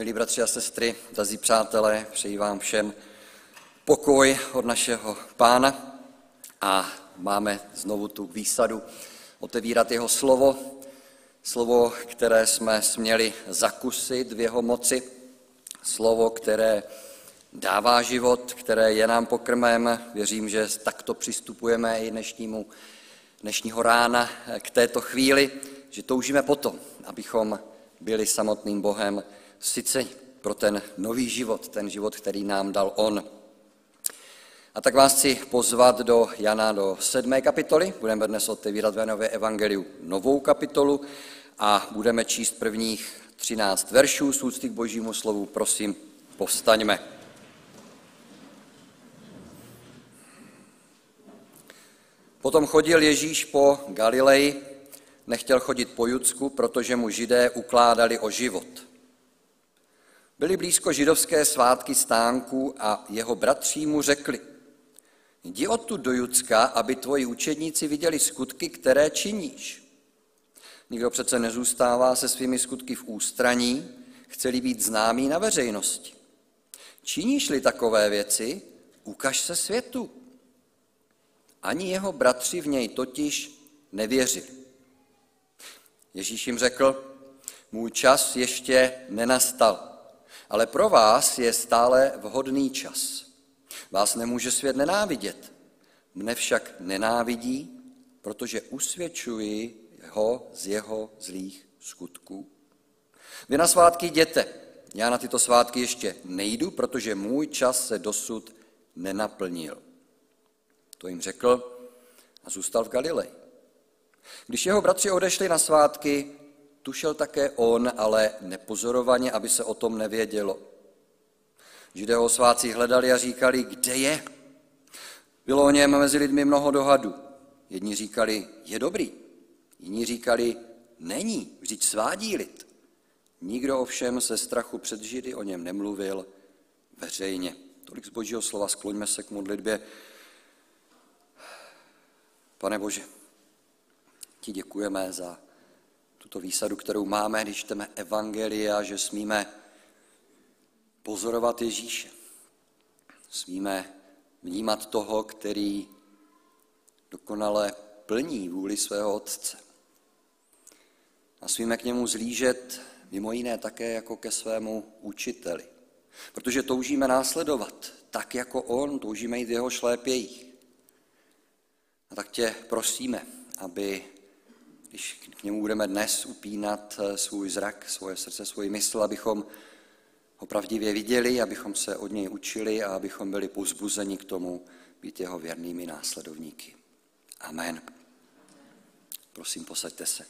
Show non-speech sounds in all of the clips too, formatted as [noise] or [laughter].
Milí bratři a sestry, drazí přátelé, přeji vám všem pokoj od našeho pána a máme znovu tu výsadu otevírat jeho slovo, slovo, které jsme směli zakusit v jeho moci, slovo, které dává život, které je nám pokrmem. Věřím, že takto přistupujeme i dnešnímu, dnešního rána k této chvíli, že toužíme potom, abychom byli samotným Bohem syceni pro ten nový život, ten život, který nám dal On. A tak vás chci pozvat do Jana do sedmé kapitoly. Budeme dnes otevírat v Janově evangeliu novou kapitolu a budeme číst prvních třináct veršů z úcty k božímu slovu. Prosím, povstaňme. Potom chodil Ježíš po Galileji, nechtěl chodit po Judsku, protože mu židé ukládali o život. Byli blízko židovské svátky stánků a jeho bratří mu řekli, jdi odtud do Judska, aby tvoji učedníci viděli skutky, které činíš. Nikdo přece nezůstává se svými skutky v ústraní, chceli být známý na veřejnosti. Činíš-li takové věci, ukaž se světu. Ani jeho bratři v něj totiž nevěřili. Ježíš jim řekl, můj čas ještě nenastal, ale pro vás je stále vhodný čas. Vás nemůže svět nenávidět, mne však nenávidí, protože usvědčuji ho z jeho zlých skutků. Vy na svátky jděte, já na tyto svátky ještě nejdu, protože můj čas se dosud nenaplnil. To jim řekl a zůstal v Galilei. Když jeho bratři odešli na svátky, tušel také on, ale nepozorovaně, aby se o tom nevědělo. Židé o svácích hledali a říkali, kde je? Bylo o něm mezi lidmi mnoho dohadů. Jedni říkali, je dobrý. Jiní říkali, není, vždyť svádí lid. Nikdo ovšem se strachu před Židy o něm nemluvil veřejně. Tolik z božího slova, skloňme se k modlitbě. Pane Bože, ti děkujeme za tuto výsadu, kterou máme, když čteme Evangelia, že smíme pozorovat Ježíše. Smíme vnímat toho, který dokonale plní vůli svého Otce. A smíme k němu zlížet mimo jiné také jako ke svému učiteli. Protože toužíme následovat tak, jako on, toužíme jít v jeho šlépějích. A tak tě prosíme, aby, když k němu budeme dnes upínat eh, svůj zrak, svoje srdce, svůj mysl, abychom ho pravdivě viděli, abychom se od něj učili a abychom byli pozbuzeni k tomu být jeho věrnými následovníky. Amen. Prosím, posaďte se.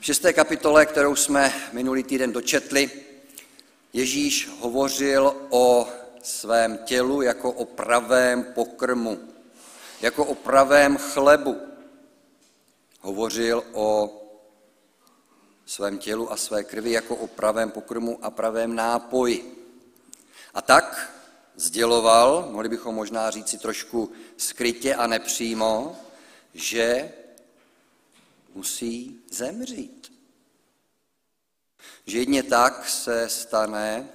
V šesté kapitole, kterou jsme minulý týden dočetli, Ježíš hovořil o svém tělu jako o pravém pokrmu, jako o pravém chlebu. Hovořil o svém tělu a své krvi jako o pravém pokrmu a pravém nápoji. A tak sděloval, mohli bychom možná říci trošku skrytě a nepřímo, že musí zemřít. Že jedně tak se stane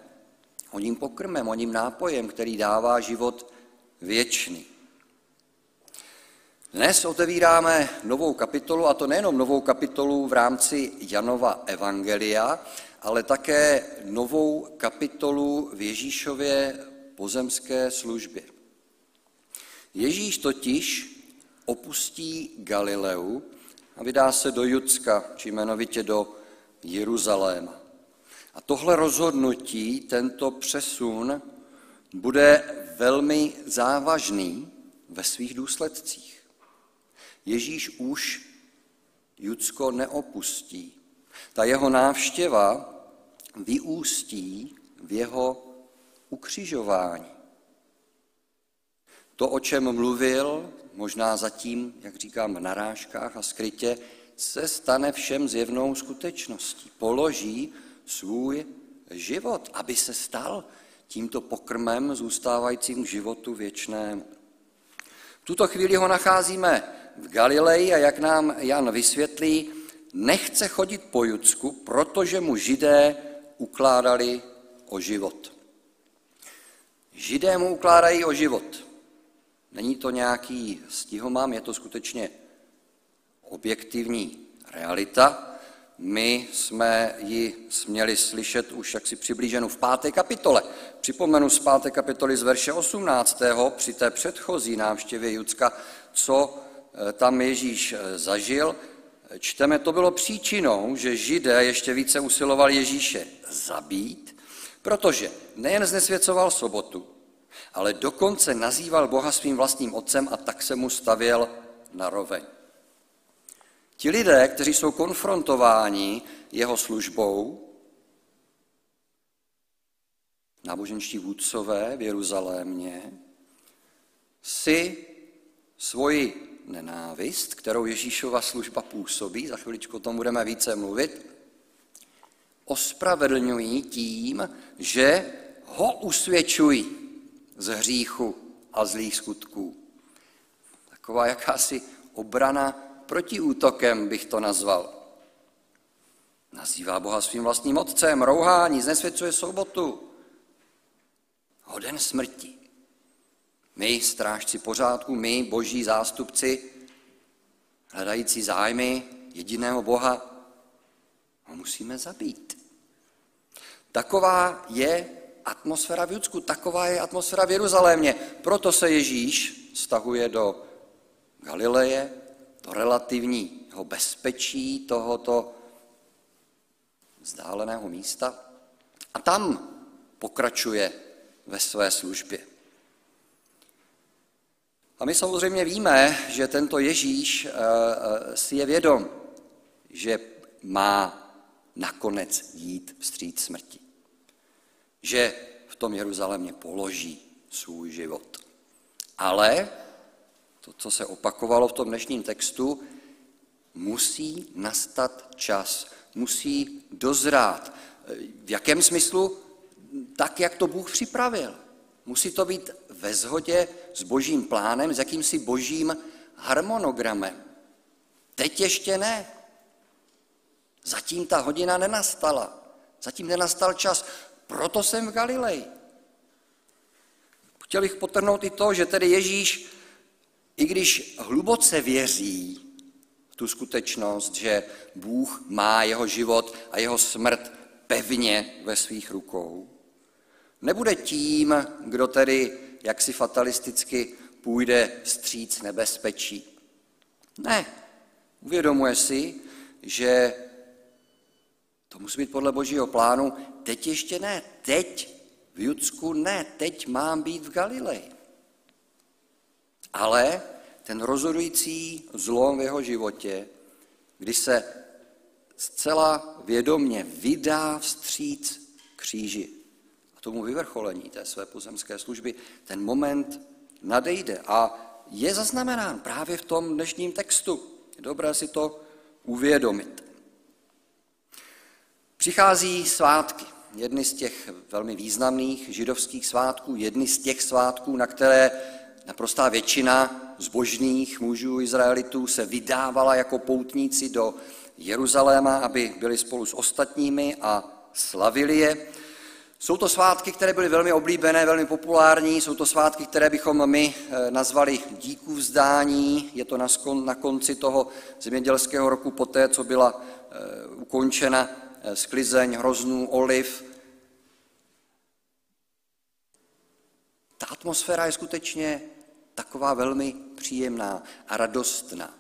oním pokrmem, oním nápojem, který dává život věčný. Dnes otevíráme novou kapitolu, a to nejenom novou kapitolu v rámci Janova Evangelia, ale také novou kapitolu v Ježíšově pozemské službě. Ježíš totiž opustí Galileu a vydá se do Judska, či jmenovitě do Jeruzaléma. A tohle rozhodnutí, tento přesun, bude velmi závažný ve svých důsledcích. Ježíš už Judsko neopustí. Ta jeho návštěva vyústí v jeho ukřižování. To, o čem mluvil, možná zatím, jak říkám, v narážkách a skrytě, se stane všem zjevnou skutečností. Položí svůj život, aby se stal tímto pokrmem zůstávajícím životu věčnému. V tuto chvíli ho nacházíme v Galileji a jak nám Jan vysvětlí, nechce chodit po Judsku, protože mu židé ukládali o život. Židé mu ukládají o život. Není to nějaký stihomám, je to skutečně objektivní realita. My jsme ji směli slyšet už jaksi přiblíženu v páté kapitole. Připomenu z páté kapitoly z verše 18. při té předchozí návštěvě Judska, co tam Ježíš eh, zažil. Čteme, to bylo příčinou, že židé ještě více usilovali Ježíše zabít, protože nejen znesvěcoval sobotu, ale dokonce nazýval Boha svým vlastním otcem a tak se mu stavěl na roveň. Ti lidé, kteří jsou konfrontováni jeho službou, náboženští vůdcové v Jeruzalémě, si svoji nenávist, kterou Ježíšova služba působí, za chviličku o tom budeme více mluvit, ospravedlňují tím, že ho usvědčují z hříchu a zlých skutků. Taková jakási obrana proti útokem bych to nazval. Nazývá Boha svým vlastním otcem, rouhání, znesvědcuje sobotu. Hoden smrti. My, strážci pořádku, my, boží zástupci, hledající zájmy jediného Boha, ho musíme zabít. Taková je atmosféra v Judsku, taková je atmosféra v Jeruzalémě. Proto se Ježíš stahuje do Galileje, do relativního bezpečí tohoto vzdáleného místa a tam pokračuje ve své službě. A my samozřejmě víme, že tento Ježíš eh, eh, si je vědom, že má nakonec jít vstříc smrti. Že v tom Jeruzalémě položí svůj život. Ale to, co se opakovalo v tom dnešním textu, musí nastat čas, musí dozrát. V jakém smyslu? Tak, jak to Bůh připravil. Musí to být ve shodě s božím plánem, s jakýmsi božím harmonogramem. Teď ještě ne. Zatím ta hodina nenastala. Zatím nenastal čas. Proto jsem v Galileji. Chtěl bych potrhnout i to, že tedy Ježíš, i když hluboce věří v tu skutečnost, že Bůh má jeho život a jeho smrt pevně ve svých rukou, nebude tím, kdo tedy jaksi fatalisticky půjde stříc nebezpečí. Ne, uvědomuje si, že to musí být podle božího plánu. Teď ještě ne, teď v Judsku ne, teď mám být v Galileji. Ale ten rozhodující zlom v jeho životě, kdy se zcela vědomně vydá vstříc kříži tomu vyvrcholení té své pozemské služby, ten moment nadejde a je zaznamenán právě v tom dnešním textu. Je dobré si to uvědomit. Přichází svátky, jedny z těch velmi významných židovských svátků, jedny z těch svátků, na které naprostá většina zbožných mužů Izraelitů se vydávala jako poutníci do Jeruzaléma, aby byli spolu s ostatními a slavili je. Jsou to svátky, které byly velmi oblíbené, velmi populární, jsou to svátky, které bychom my eh, nazvali díků vzdání. Je to na konci toho zemědělského roku poté, co byla eh, ukončena Eh, sklizeň, hroznů, oliv. Ta atmosféra je skutečně taková velmi příjemná a radostná.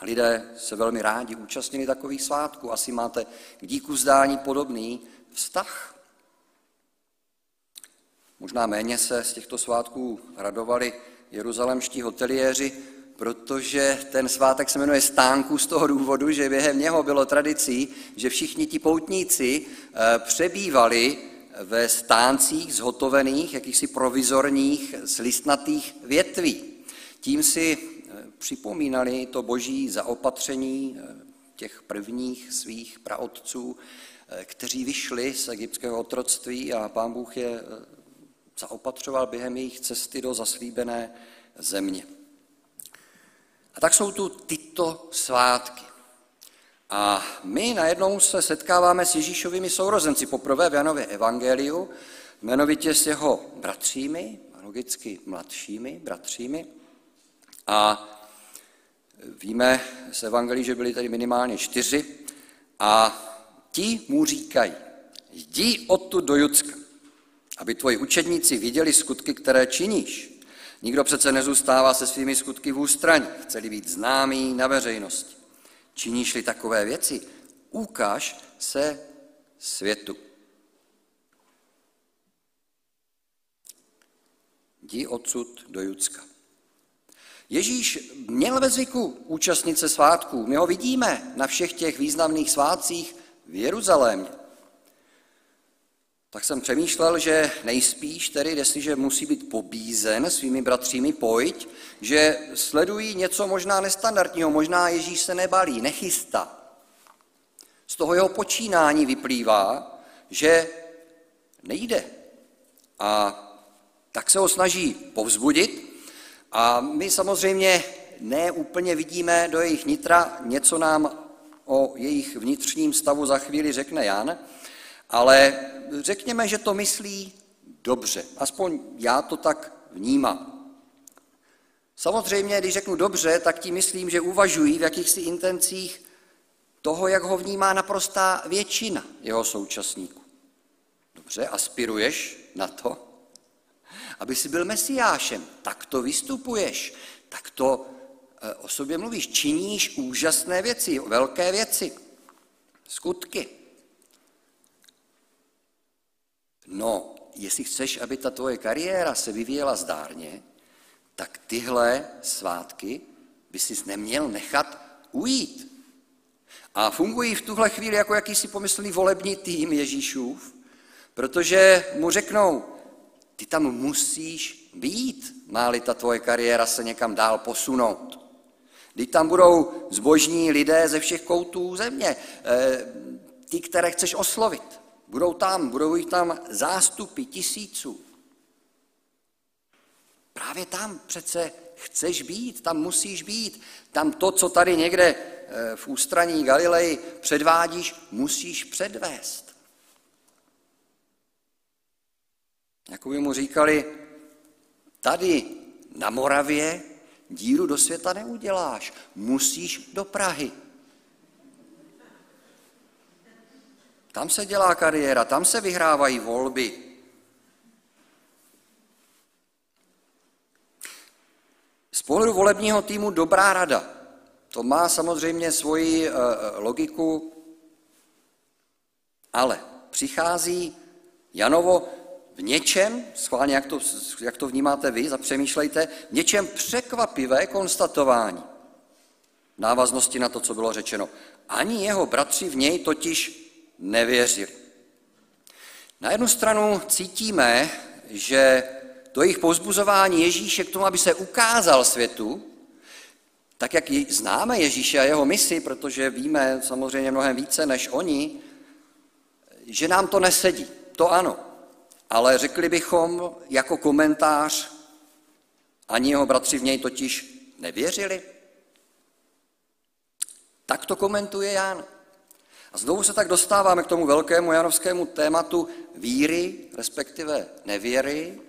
Lidé se velmi rádi účastnili takových svátků. Asi máte k díku podobný vztah. Možná méně se z těchto svátků radovali jeruzalemští hoteliéři, protože ten svátek se jmenuje stánku z toho důvodu, že během něho bylo tradicí, že všichni ti poutníci eh, přebývali ve stáncích zhotovených, jakýchsi provizorních, slistnatých větví. Tím si eh, připomínali to boží zaopatření eh, těch prvních svých praotců, kteří vyšli z egyptského otroctví a pán Bůh je zaopatřoval během jejich cesty do zaslíbené země. A tak jsou tu tyto svátky. A my najednou se setkáváme s Ježíšovými sourozenci poprvé v Janově evangeliu, jmenovitě s jeho bratřími, logicky mladšími bratřími. A víme z evangelí, že byli tady minimálně čtyři a ti mu říkají, jdi odtud do Judska, aby tvoji učedníci viděli skutky, které činíš. Nikdo přece nezůstává se svými skutky v ústraní, chceli být známý na veřejnosti. Činíš-li takové věci, ukáž se světu. Jdi odsud do Judska. Ježíš měl ve zvyku účastnit se svátků. My ho vidíme na všech těch významných svátcích v Jeruzalémě. Tak jsem přemýšlel, že nejspíš tedy, jestliže musí být pobízen svými bratřími, pojď, že sledují něco možná nestandardního, možná Ježíš se nebalí, nechystá. Z toho jeho počínání vyplývá, že nejde. A tak se ho snaží povzbudit a my samozřejmě neúplně vidíme do jejich nitra, něco nám o jejich vnitřním stavu za chvíli řekne Jan, ale řekněme, že to myslí dobře. Aspoň já to tak vnímám. Samozřejmě, když řeknu dobře, tak tím myslím, že uvažují v jakýchsi intencích toho, jak ho vnímá naprostá většina jeho současníků. Dobře, aspiruješ na to, aby si byl mesiášem, tak to vystupuješ, tak to eh, o sobě mluvíš, činíš úžasné věci, velké věci, skutky. No, jestli chceš, aby ta tvoje kariéra se vyvíjela zdárně, tak tyhle svátky by si neměl nechat ujít. A fungují v tuhle chvíli jako jakýsi pomyslný volební tým Ježíšův, protože mu řeknou, ty tam musíš být, má-li ta tvoje kariéra se někam dál posunout. Když tam budou zbožní lidé ze všech koutů země, eh, ty, které chceš oslovit. Budou tam, budou jich tam zástupy tisíců. Právě tam přece chceš být, tam musíš být. Tam to, co tady někde eh, v ústraní Galilei předvádíš, musíš předvést. Jako by mu říkali, tady na Moravě díru do světa neuděláš, musíš do Prahy. Tam se dělá kariéra, tam se vyhrávají volby. Z pohledu volebního týmu dobrá rada. To má samozřejmě svoji uh, logiku, ale přichází Janovo v něčem, schválně jak to, jak to vnímáte vy, zapřemýšlejte, v něčem překvapivé konstatování. V návaznosti na to, co bylo řečeno. Ani jeho bratři v něj totiž nevěřili. Na jednu stranu cítíme, že to jejich pozbuzování Ježíše k tomu, aby se ukázal světu, tak jak známe Ježíše a jeho misi, protože víme samozřejmě mnohem více než oni, že nám to nesedí. To ano. Ale řekli bychom jako komentář, ani jeho bratři v něj totiž nevěřili. Tak to komentuje Jan. A znovu se tak dostáváme k tomu velkému janovskému tématu víry, respektive nevěry.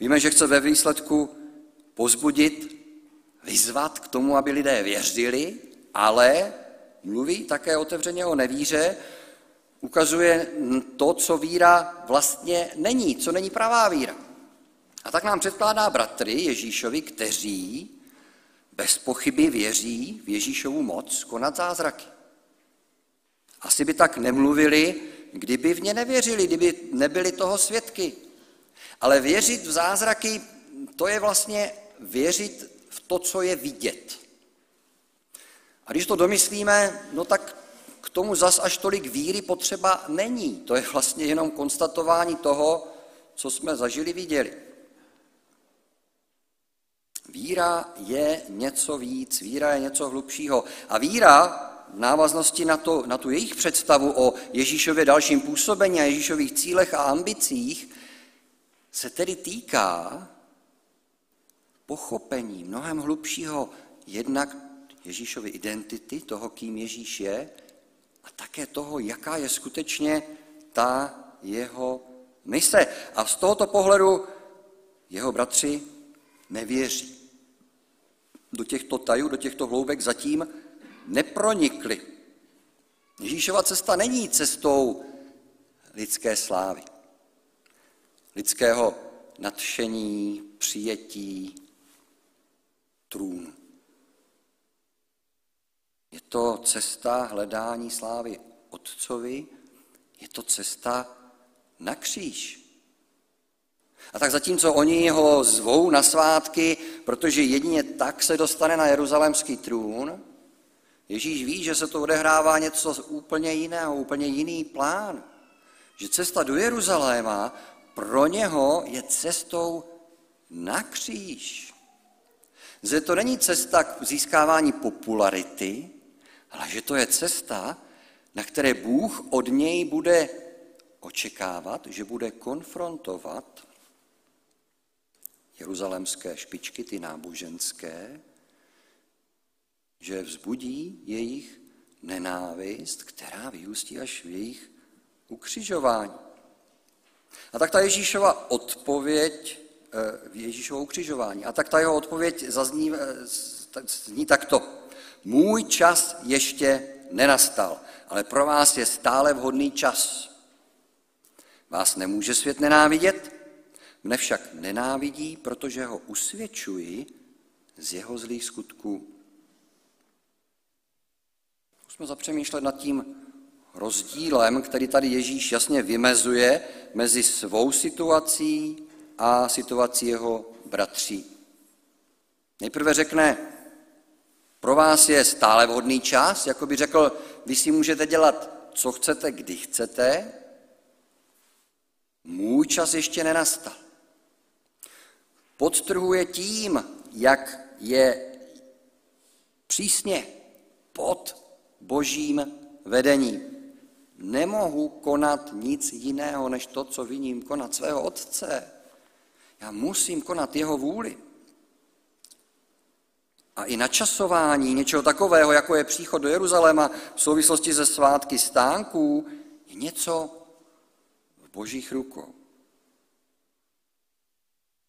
Víme, že chce ve výsledku pozbudit, vyzvat k tomu, aby lidé věřili, ale mluví také otevřeně o nevíře, ukazuje to, co víra vlastně není, co není pravá víra. A tak nám předkládá bratry Ježíšovi, kteří bez pochyby věří v Ježíšovu moc konat zázraky. Asi by tak nemluvili, kdyby v ně nevěřili, kdyby nebyli toho svědky. Ale věřit v zázraky, to je vlastně věřit v to, co je vidět. A když to domyslíme, no tak k tomu zas až tolik víry potřeba není. To je vlastně jenom konstatování toho, co jsme zažili, viděli. Víra je něco víc, víra je něco hlubšího. A víra v návaznosti na, to, na tu jejich představu o Ježíšově dalším působení a Ježíšových cílech a ambicích se tedy týká pochopení mnohem hlubšího jednak Ježíšovy identity, toho, kým Ježíš je, a také toho, jaká je skutečně ta jeho mise. A z tohoto pohledu jeho bratři nevěří. Do těchto tajů, do těchto hloubek zatím nepronikli. Ježíšova cesta není cestou lidské slávy, lidského nadšení, přijetí, trůnu. Je to cesta hledání slávy Otcovi, je to cesta na kříž. A tak zatímco oni ho zvou na svátky, protože jedině tak se dostane na jeruzalémský trůn, Ježíš ví, že se to odehrává něco úplně jiného, úplně jiný plán. Že cesta do Jeruzaléma pro něho je cestou na kříž. Že to není cesta k získávání popularity, ale že to je cesta, na které Bůh od něj bude očekávat, že bude konfrontovat jeruzalemské špičky, ty náboženské, že vzbudí jejich nenávist, která vyústí až v jejich ukřižování. A tak ta Ježíšova odpověď, eh, Ježíšovo ukřižování, a tak ta jeho odpověď zazní, eh, zní takto. Můj čas ještě nenastal, ale pro vás je stále vhodný čas. Vás nemůže svět nenávidět, mne však nenávidí, protože ho usvědčuji z jeho zlých skutků. Musíme zapřemýšlet nad tím rozdílem, který tady Ježíš jasně vymezuje mezi svou situací a situací jeho bratří. Nejprve řekne, pro vás je stále vhodný čas, jako by řekl, vy si můžete dělat, co chcete, kdy chcete, můj čas ještě nenastal. Podtrhuje tím, jak je přísně pod božím vedením. Nemohu konat nic jiného, než to, co viním konat svého otce. Já musím konat jeho vůli. A i načasování něčeho takového, jako je příchod do Jeruzaléma v souvislosti se svátky stánků, je něco v božích rukou.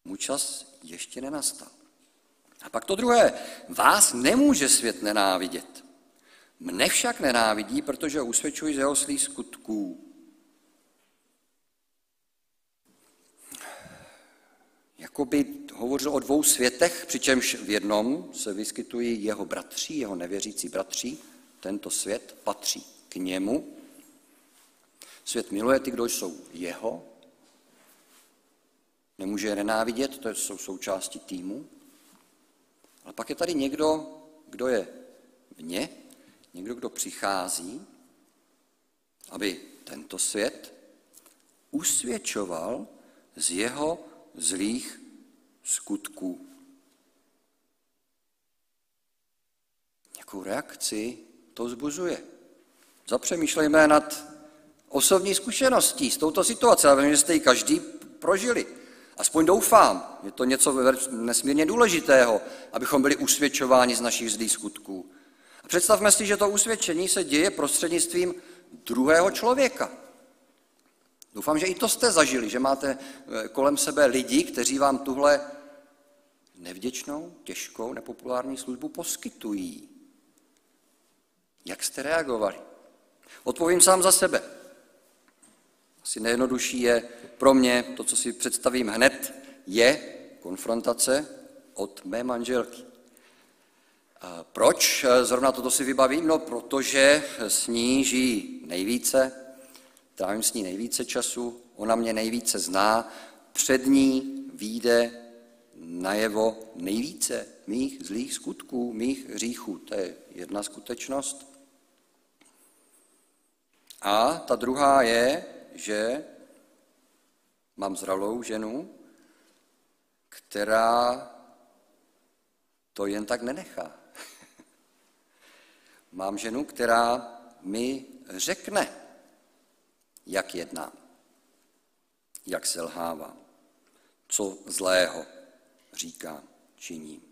Můj čas ještě nenastal. A pak to druhé. Vás nemůže svět nenávidět. Mne však nenávidí, protože usvědčuji z jeho slých skutků. Jakoby hovořil o dvou světech, přičemž v jednom se vyskytují jeho bratři, jeho nevěřící bratři. Tento svět patří k němu. Svět miluje ty, kdo jsou jeho. Nemůže je nenávidět, to jsou součástí týmu. Ale pak je tady někdo, kdo je vně, někdo, kdo přichází, aby tento svět usvědčoval z jeho zlých skutků. Jakou reakci to vzbuzuje? Zapřemýšlejme nad osobní zkušeností s touto situací. Já vím, že jste ji každý prožili. Aspoň doufám, je to něco nesmírně důležitého, abychom byli usvědčováni z našich zlých skutků. Představme si, že to usvědčení se děje prostřednictvím druhého člověka. Doufám, že i to jste zažili, že máte eh, kolem sebe lidi, kteří vám tuhle nevděčnou, těžkou, nepopulární službu poskytují. Jak jste reagovali? Odpovím sám za sebe. Asi nejjednodušší je pro mě, to, co si představím hned, je konfrontace od mé manželky. Proč zrovna toto si vybavím? No, protože s ní žijí nejvíce, trávím s ní nejvíce času, ona mě nejvíce zná, před ní výjde najevo nejvíce mých zlých skutků, mých hříchů. To je jedna skutečnost. A ta druhá je, že mám zralou ženu, která to jen tak nenechá. Mám ženu, která mi řekne, jak jedná, jak selhávám, co zlého říká, činí,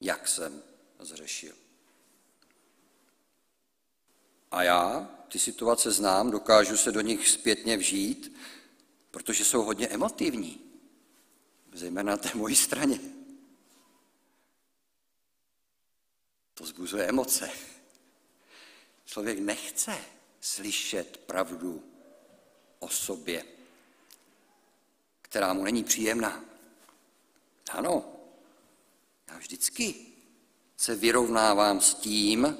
jak jsem zřešil. A já ty situace znám, dokážu se do nich zpětně vžít, protože jsou hodně emotivní, zejména na té mojí straně. To zbuzuje emoce. Člověk nechce slyšet pravdu o sobě, která mu není příjemná. Ano, já vždycky se vyrovnávám s tím,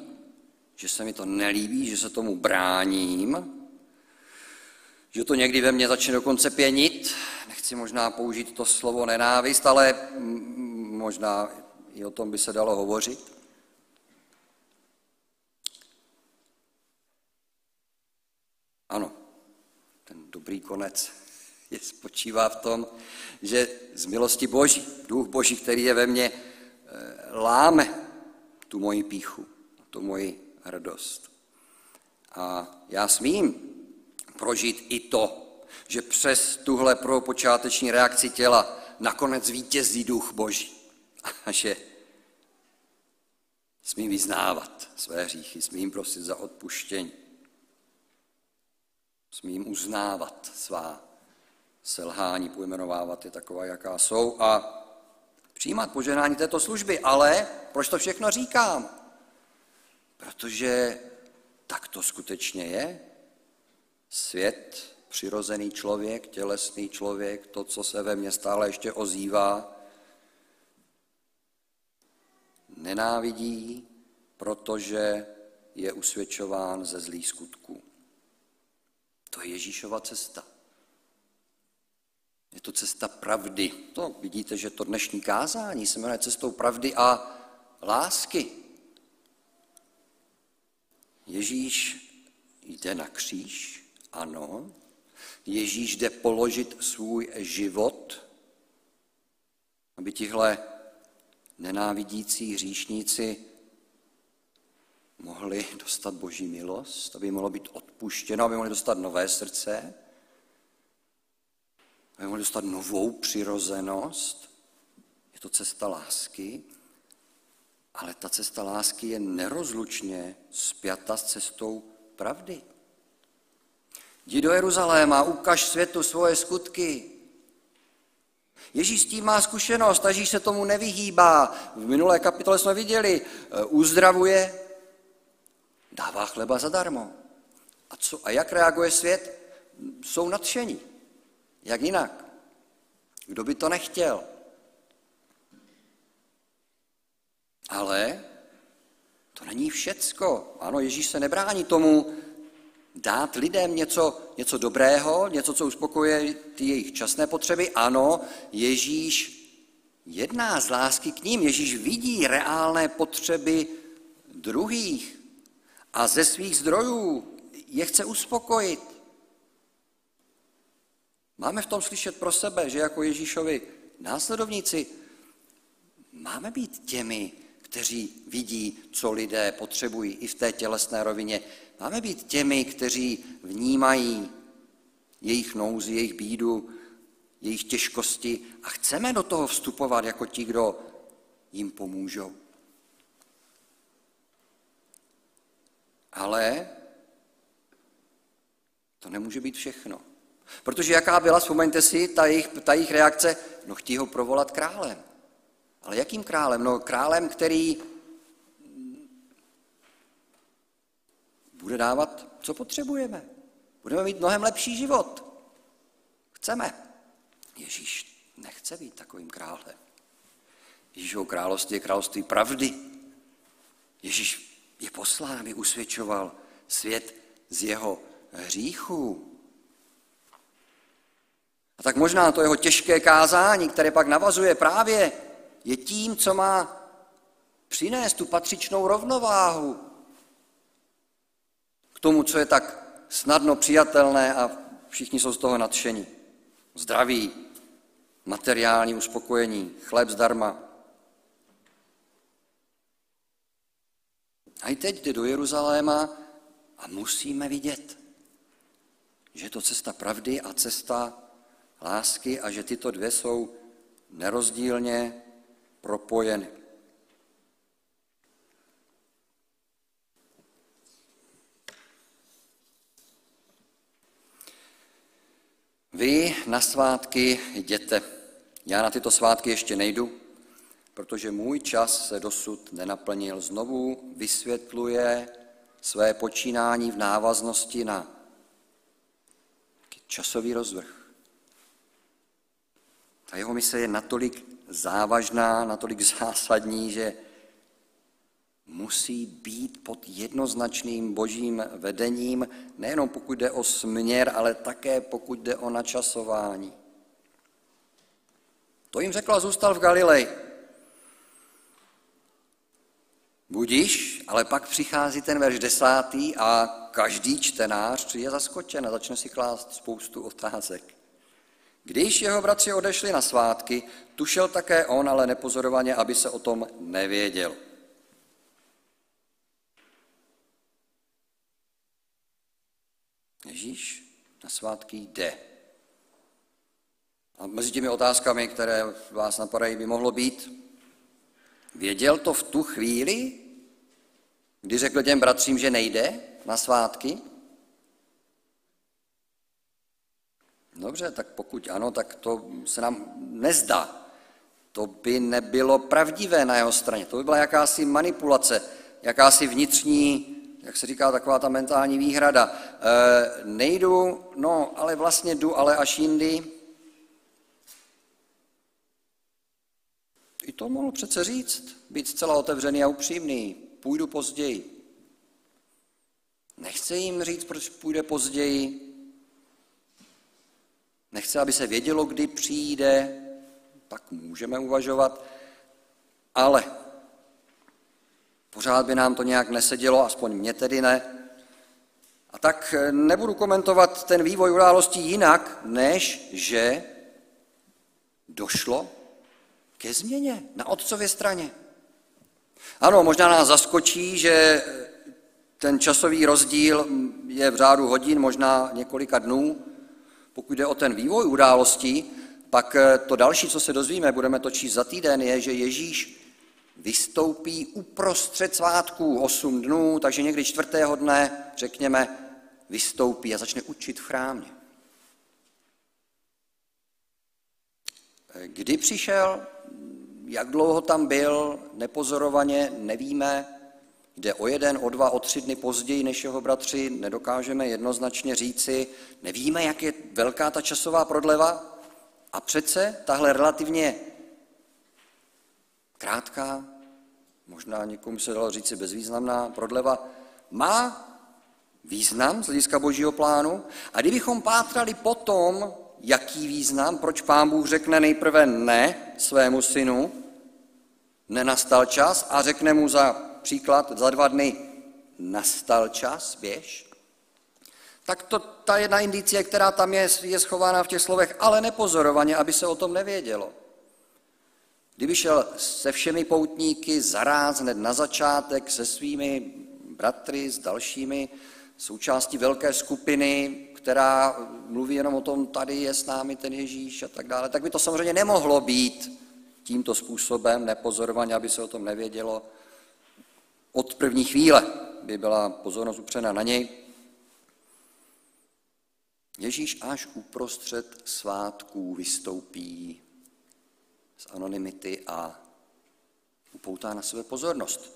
že se mi to nelíbí, že se tomu bráním, že to někdy ve mně začne dokonce pěnit. Nechci možná použít to slovo nenávist, ale možná i o tom by se dalo hovořit. Ano, ten dobrý konec [laughs] je spočívá v tom, že z milosti Boží, duch Boží, který je ve mně, eh, láme tu moji píchu, tu moji radost. A já smím prožít i to, že přes tuhle prvopočáteční reakci těla nakonec vítězí duch Boží. [laughs] A že smím vyznávat své hříchy, smím prosit za odpuštění. Smím uznávat svá selhání, pojmenovávat je taková, jaká jsou a přijímat poženání této služby. Ale proč to všechno říkám? Protože tak to skutečně je. Svět, přirozený člověk, tělesný člověk, to, co se ve mně stále ještě ozývá, nenávidí, protože je usvědčován ze zlých skutků. To je Ježíšova cesta. Je to cesta pravdy. To vidíte, že to dnešní kázání se jmenuje cestou pravdy a lásky. Ježíš jde na kříž, ano. Ježíš jde položit svůj život, aby tihle nenávidící hříšníci mohli dostat boží milost, aby mohlo být odpuštěno, aby mohli dostat nové srdce, aby mohli dostat novou přirozenost. Je to cesta lásky, ale ta cesta lásky je nerozlučně spjata s cestou pravdy. Jdi do Jeruzaléma, ukaž světu svoje skutky. Ježíš s tím má zkušenost, Ježíš se tomu nevyhýbá. V minulé kapitole jsme viděli, eh, uzdravuje, dává chleba zadarmo. A, co, a jak reaguje svět? Jsou nadšení. Jak jinak? Kdo by to nechtěl? Ale to není všecko. Ano, Ježíš se nebrání tomu dát lidem něco, něco dobrého, něco, co uspokojuje ty jejich časné potřeby. Ano, Ježíš jedná z lásky k ním. Ježíš vidí reálné potřeby druhých a ze svých zdrojů je chce uspokojit. Máme v tom slyšet pro sebe, že jako Ježíšovi následovníci máme být těmi, kteří vidí, co lidé potřebují i v té tělesné rovině. Máme být těmi, kteří vnímají jejich nouzi, jejich bídu, jejich těžkosti a chceme do toho vstupovat jako ti, kdo jim pomůžou. Ale to nemůže být všechno. Protože jaká byla, vzpomeňte si, ta jejich, ta jejich reakce, no chtí ho provolat králem. Ale jakým králem? No králem, který bude dávat, co potřebujeme. Budeme mít mnohem lepší život. Chceme. Ježíš nechce být takovým králem. Ježíšovo království je království pravdy. Ježíš aby usvědčoval svět z jeho hříchů. A tak možná to jeho těžké kázání, které pak navazuje právě je tím, co má přinést tu patřičnou rovnováhu k tomu, co je tak snadno přijatelné a všichni jsou z toho nadšení. Zdraví, materiální uspokojení, chléb zdarma. A i teď jde do Jeruzaléma a musíme vidět, že je to cesta pravdy a cesta lásky a že tyto dvě jsou nerozdílně propojeny. Vy na svátky jděte. Já na tyto svátky ještě nejdu, protože můj čas se dosud nenaplnil. Znovu vysvětluje své počínání v návaznosti na časový rozvrh. Ta jeho mise je natolik závažná, natolik zásadní, že musí být pod jednoznačným božím vedením, nejenom pokud jde o směr, ale také pokud jde o načasování. To jim řekl a zůstal v Galilei. Budíš, ale pak přichází ten verš desátý a každý čtenář je zaskočen a začne si klást spoustu otázek. Když jeho bratři odešli na svátky, tušel také on, ale nepozorovaně, aby se o tom nevěděl. Ježíš na svátky jde. A mezi těmi otázkami, které vás napadají, by mohlo být, věděl to v tu chvíli, kdy řekl těm bratřím, že nejde na svátky? Dobře, tak pokud ano, tak to se nám nezdá. To by nebylo pravdivé na jeho straně. To by byla jakási manipulace, jakási vnitřní, jak se říká, taková ta mentální výhrada. E, nejdu, no, ale vlastně jdu, ale až jindy. I to mohl přece říct, být zcela otevřený a upřímný. Půjdu později. Nechce jim říct, proč půjde později, Nechce, aby se vědělo, kdy přijde, pak můžeme uvažovat, ale pořád by nám to nějak nesedělo, aspoň mě tedy ne. A tak nebudu komentovat ten vývoj událostí jinak, než že došlo ke změně na otcově straně. Ano, možná nás zaskočí, že ten časový rozdíl je v řádu hodin, možná několika dnů, pokud jde o ten vývoj událostí, pak eh, to další, co se dozvíme, budeme to číst za týden, je, že Ježíš vystoupí uprostřed svátků 8 dnů, takže někdy čtvrtého dne, řekněme, vystoupí a začne učit v chrámě. Eh, kdy přišel, jak dlouho tam byl, nepozorovaně, nevíme, Jde o jeden, o dva, o tři dny později než jeho bratři, nedokážeme jednoznačně říci, nevíme, jak je velká ta časová prodleva. A přece tahle relativně krátká, možná někomu se dalo říci bezvýznamná prodleva, má význam z hlediska božího plánu. A kdybychom pátrali potom, jaký význam, proč pán Bůh řekne nejprve ne svému synu, nenastal čas a řekne mu za příklad, za dva dny nastal čas, běž, tak to, ta jedna indicie, která tam je, je schována v těch slovech, ale nepozorovaně, aby se o tom nevědělo. Kdyby šel se všemi poutníky zaráz hned na začátek se svými bratry, s dalšími, součástí velké skupiny, která mluví jenom o tom, tady je s námi ten Ježíš a tak dále, tak by to samozřejmě nemohlo být tímto způsobem, nepozorovaně, aby se o tom nevědělo. Od první chvíle by byla pozornost upřena na něj. Ježíš až uprostřed svátků vystoupí z anonymity a upoutá na sebe pozornost.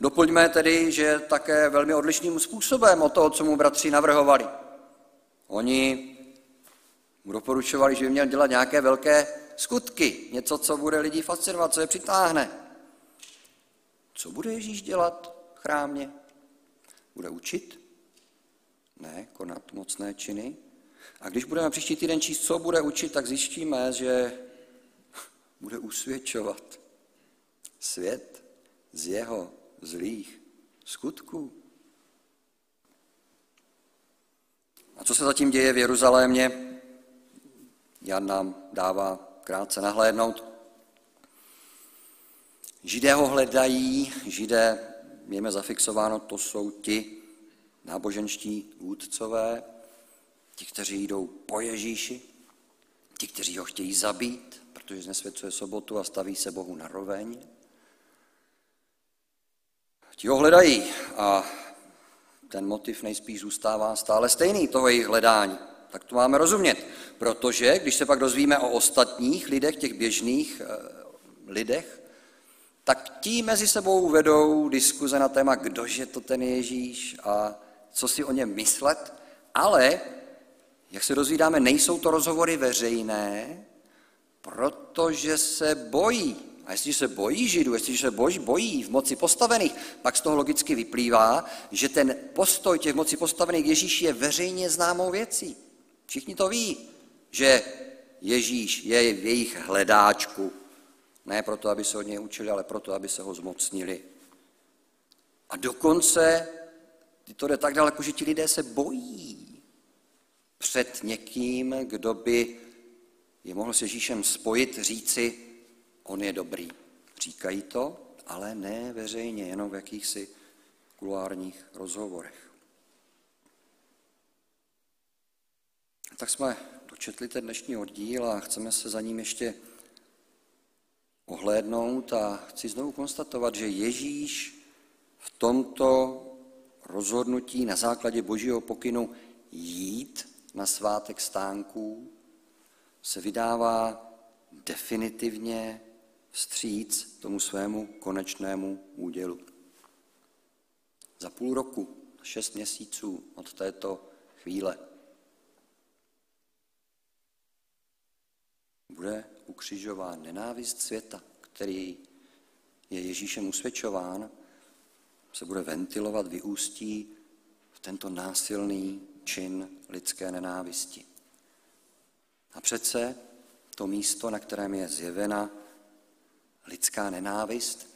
Doplňme tedy, že také velmi odlišným způsobem od toho, co mu bratři navrhovali. Oni mu doporučovali, že by měl dělat nějaké velké skutky, něco, co bude lidi fascinovat, co je přitáhne. Co bude Ježíš dělat v chrámě? Bude učit? Ne, konat mocné činy. A když budeme příští týden číst, co bude učit, tak zjistíme, že bude usvědčovat svět z jeho zlých skutků. A co se zatím děje v Jeruzalémě? Jan nám dává krátce nahlédnout. Židé ho hledají, židé, mějme zafixováno, to jsou ti náboženští vůdcové, ti, kteří jdou po Ježíši, ti, kteří ho chtějí zabít, protože znesvěcuje sobotu a staví se Bohu na roveň. Ti ho hledají a ten motiv nejspíš zůstává stále stejný, toho jejich hledání. Tak to máme rozumět. Protože když se pak dozvíme o ostatních lidech, těch běžných eh, lidech, tak ti mezi sebou vedou diskuze na téma, kdože to ten Ježíš a co si o něm myslet, ale, jak se dozvídáme, nejsou to rozhovory veřejné, protože se bojí. A jestliže se bojí Židů, jestliže se bojí, bojí v moci postavených, pak z toho logicky vyplývá, že ten postoj těch moci postavených Ježíš je veřejně známou věcí. Všichni to ví, že Ježíš je v jejich hledáčku. Ne proto, aby se od něj učili, ale proto, aby se ho zmocnili. A dokonce to jde tak daleko, že ti lidé se bojí před někým, kdo by je mohl s Ježíšem spojit, říci, on je dobrý. Říkají to, ale ne veřejně, jenom v jakýchsi kulárních rozhovorech. Tak jsme dočetli ten dnešní oddíl a chceme se za ním ještě ohlédnout a chci znovu konstatovat, že Ježíš v tomto rozhodnutí na základě božího pokynu jít na svátek stánků se vydává definitivně vstříc tomu svému konečnému údělu. Za půl roku, šest měsíců od této chvíle, bude ukřižován nenávist světa, který je Ježíšem usvědčován, se bude ventilovat, vyústí v tento násilný čin lidské nenávisti. A přece to místo, na kterém je zjevena lidská nenávist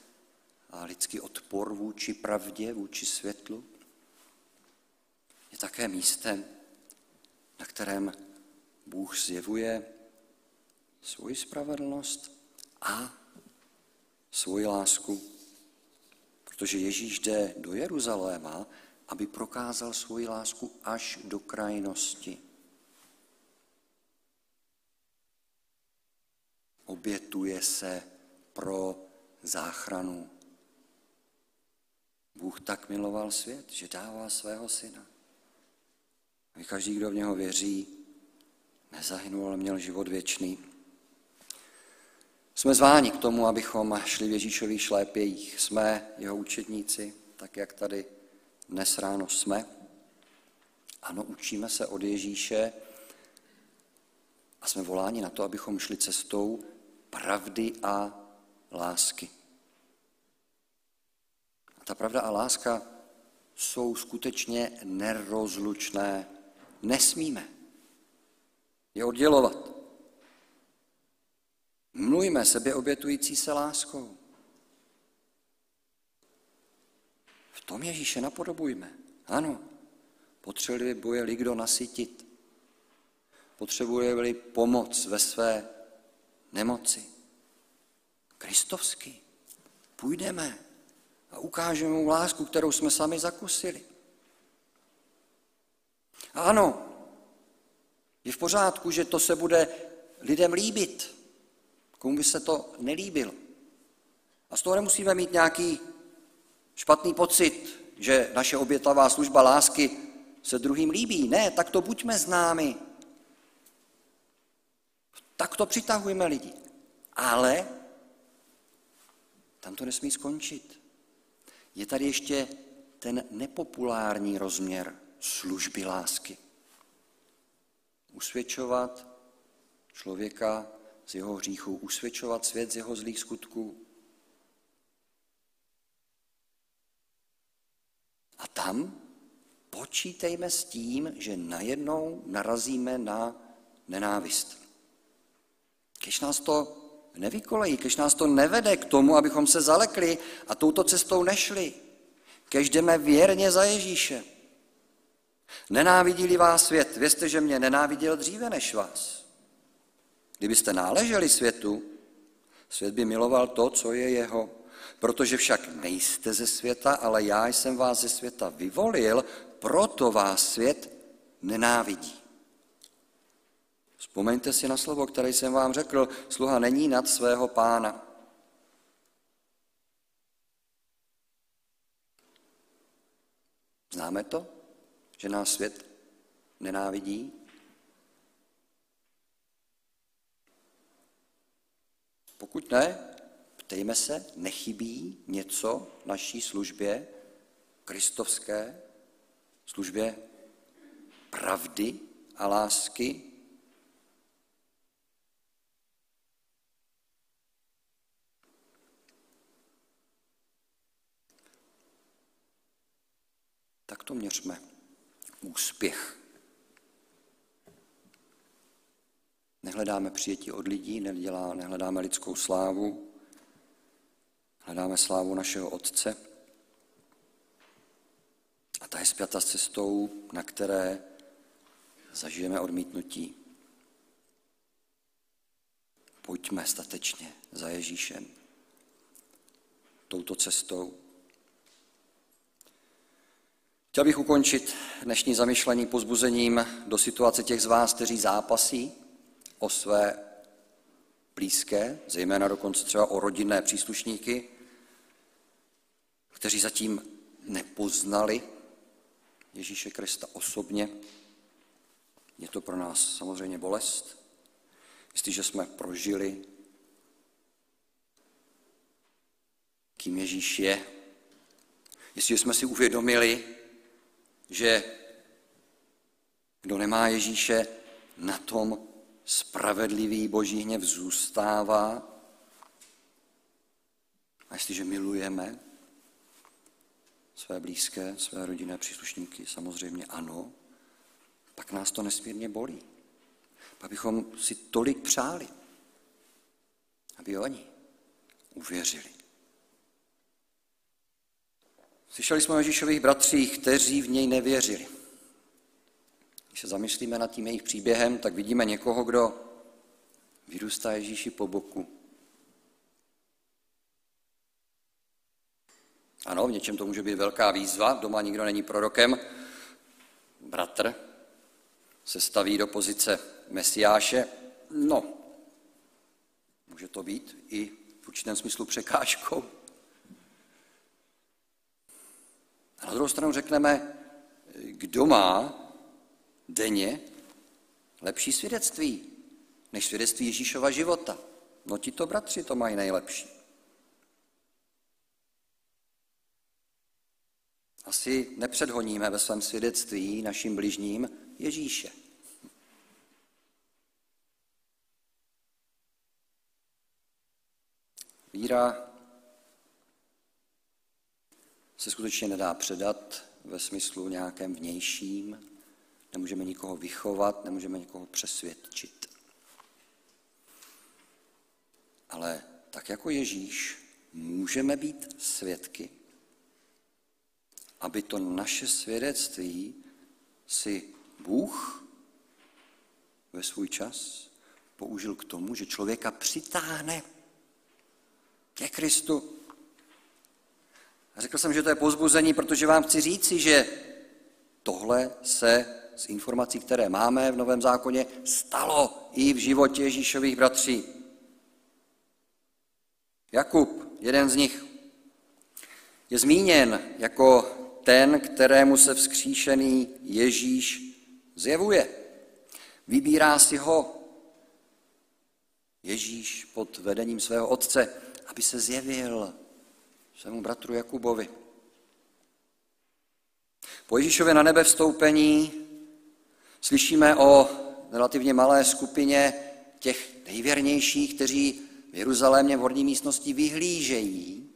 a lidský odpor vůči pravdě, vůči světlu, je také místem, na kterém Bůh zjevuje svoji spravedlnost a svoji lásku. Protože Ježíš jde do Jeruzaléma, aby prokázal svoji lásku až do krajnosti. Obětuje se pro záchranu. Bůh tak miloval svět, že dává svého syna. A každý, kdo v něho věří, nezahynul, ale měl život věčný. Jsme zváni k tomu, abychom šli v Ježíšových šlépějích. Jsme jeho učedníci, tak jak tady dnes ráno jsme. Ano, učíme se od Ježíše a jsme voláni na to, abychom šli cestou pravdy a lásky. A ta pravda a láska jsou skutečně nerozlučné. Nesmíme je oddělovat. Mlujme sebe obětující se láskou. V tom Ježíše napodobujme. Ano, potřebuje-li kdo nasytit, potřebuje-li pomoc ve své nemoci. Kristovsky. Půjdeme a ukážeme mu lásku, kterou jsme sami zakusili. A ano, je v pořádku, že to se bude lidem líbit komu by se to nelíbilo. A z toho nemusíme mít nějaký špatný pocit, že naše obětavá služba lásky se druhým líbí. Ne, tak to buďme známi. Tak to přitahujeme lidi. Ale tam to nesmí skončit. Je tady ještě ten nepopulární rozměr služby lásky. Usvědčovat člověka z jeho hříchů, usvědčovat svět z jeho zlých skutků. A tam počítejme s tím, že najednou narazíme na nenávist. Když nás to nevykolejí, když nás to nevede k tomu, abychom se zalekli a touto cestou nešli, když jdeme věrně za Ježíše. Nenávidí vás svět, vězte, že mě nenáviděl dříve než vás. Kdybyste náleželi světu, svět by miloval to, co je jeho. Protože však nejste ze světa, ale já jsem vás ze světa vyvolil, proto vás svět nenávidí. Vzpomeňte si na slovo, které jsem vám řekl, sluha není nad svého pána. Známe to, že nás svět nenávidí? Pokud ne, ptejme se, nechybí něco naší službě, kristovské službě pravdy a lásky? Tak to měřme úspěch. Nehledáme přijetí od lidí, nedělá, nehledáme lidskou slávu, hledáme slávu našeho Otce. A ta je zpěta s cestou, na které zažijeme odmítnutí. Pojďme statečně za Ježíšem touto cestou. Chtěl bych ukončit dnešní zamyšlení pozbuzením do situace těch z vás, kteří zápasí o své blízké, zejména dokonce třeba o rodinné příslušníky, kteří zatím nepoznali Ježíše Krista osobně. Je to pro nás samozřejmě bolest, jestliže jsme prožili, kým Ježíš je, jestliže jsme si uvědomili, že kdo nemá Ježíše, na tom spravedlivý boží hněv zůstává. A jestliže milujeme své blízké, své rodinné příslušníky, samozřejmě ano, pak nás to nesmírně bolí. Pak bychom si tolik přáli, aby oni uvěřili. Slyšeli jsme o Ježíšových bratřích, kteří v něj nevěřili. Když se zamyslíme nad tím jejich příběhem, tak vidíme někoho, kdo vyrůstá Ježíši po boku. Ano, v něčem to může být velká výzva, doma nikdo není prorokem. Bratr se staví do pozice mesiáše. No, může to být i v určitém smyslu překážkou. A na druhou stranu řekneme, kdo má denně lepší svědectví než svědectví Ježíšova života. No tito bratři to mají nejlepší. Asi nepředhoníme ve svém svědectví našim bližním Ježíše. Víra se skutečně nedá předat ve smyslu nějakém vnějším, nemůžeme nikoho vychovat, nemůžeme nikoho přesvědčit. Ale tak jako Ježíš můžeme být svědky, aby to naše svědectví si Bůh ve svůj čas použil k tomu, že člověka přitáhne ke Kristu. A řekl jsem, že to je pozbuzení, protože vám chci říci, že tohle se z informací, které máme v Novém zákoně, stalo i v životě Ježíšových bratří. Jakub, jeden z nich, je zmíněn jako ten, kterému se vzkříšený Ježíš zjevuje. Vybírá si ho Ježíš pod vedením svého otce, aby se zjevil svému bratru Jakubovi. Po Ježíšově na nebe vstoupení slyšíme o relativně malé skupině těch nejvěrnějších, kteří v Jeruzalémě v horní místnosti vyhlížejí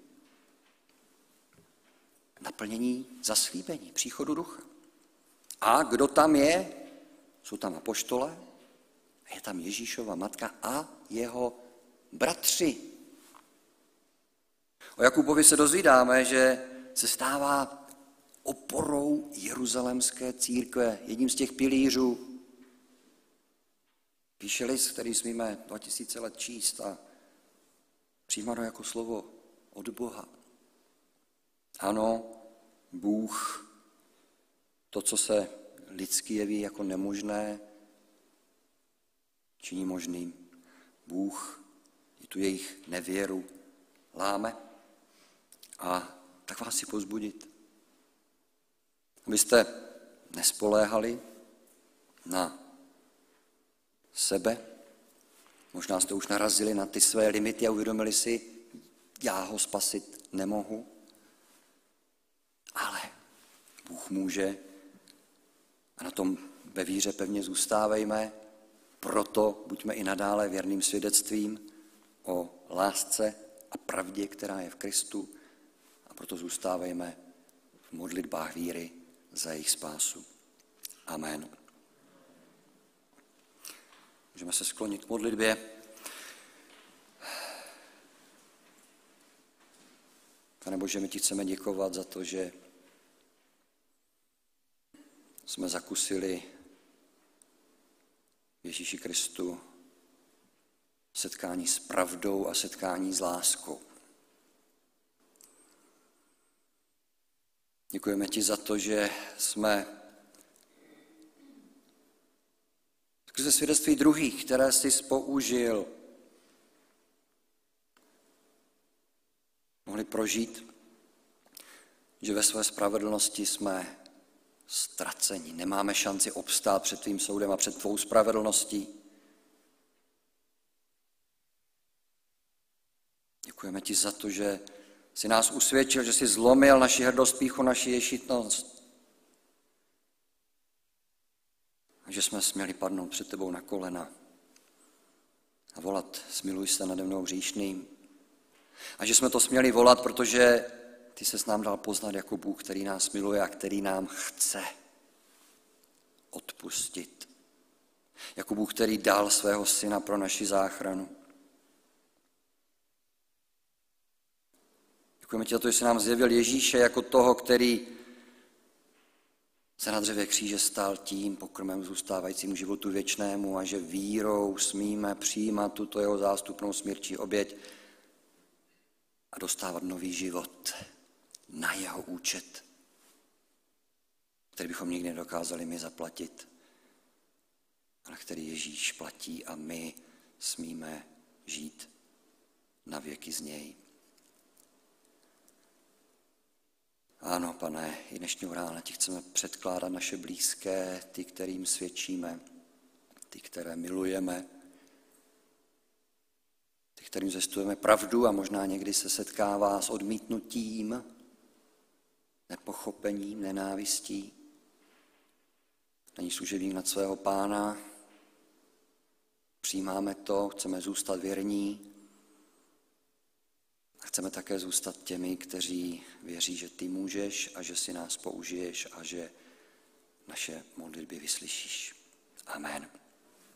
naplnění zaslíbení, příchodu ducha. A kdo tam je? Jsou tam apoštole, je tam Ježíšova matka a jeho bratři. O Jakubovi se dozvídáme, že se stává oporou jeruzalemské církve, jedním z těch pilířů. Píše list, který smíme 2000 let číst a přijímáno jako slovo od Boha. Ano, Bůh, to, co se lidsky jeví jako nemožné, činí možným. Bůh i tu jejich nevěru láme. A tak vás si pozbudit, abyste nespoléhali na sebe, Možná jste už narazili na ty své limity a uvědomili si, já ho spasit nemohu. Ale Bůh může a na tom ve víře pevně zůstávejme, proto buďme i nadále věrným svědectvím o lásce a pravdě, která je v Kristu a proto zůstávejme v modlitbách víry za jejich spásu. Amen. Můžeme se sklonit k modlitbě. Pane Bože, my ti chceme děkovat za to, že jsme zakusili Ježíši Kristu setkání s pravdou a setkání s láskou. Děkujeme ti za to, že jsme skrze svědectví druhých, které jsi použil, mohli prožít, že ve své spravedlnosti jsme ztraceni. Nemáme šanci obstát před tvým soudem a před tvou spravedlností. Děkujeme ti za to, že jsi nás usvědčil, že jsi zlomil naši hrdost, píchu, naši ješitnost. A že jsme směli padnout před tebou na kolena a volat, smiluj se nade mnou hříšným. A že jsme to směli volat, protože ty se s nám dal poznat jako Bůh, který nás miluje a který nám chce odpustit. Jako Bůh, který dal svého syna pro naši záchranu. Děkujeme ti za to, že jsi nám zjevil Ježíše jako toho, který se na dřevě kříže stal tím pokrmem zůstávajícímu životu věčnému a že vírou smíme přijímat tuto jeho zástupnou smírčí oběť a dostávat nový život na jeho účet, který bychom nikdy nedokázali my zaplatit, ale který Ježíš platí a my smíme žít na věky z něj. Ano, pane, i dnešního rána ti chceme předkládat naše blízké, ty, kterým svědčíme, ty, které milujeme, ty, kterým zestujeme pravdu a možná někdy se setkává s odmítnutím, nepochopením, nenávistí. Není služebník nad svého pána, přijímáme to, chceme zůstat věrní a chceme také zůstat těmi, kteří věří, že ty můžeš a že si nás použiješ a že naše modlitby vyslyšíš. Amen.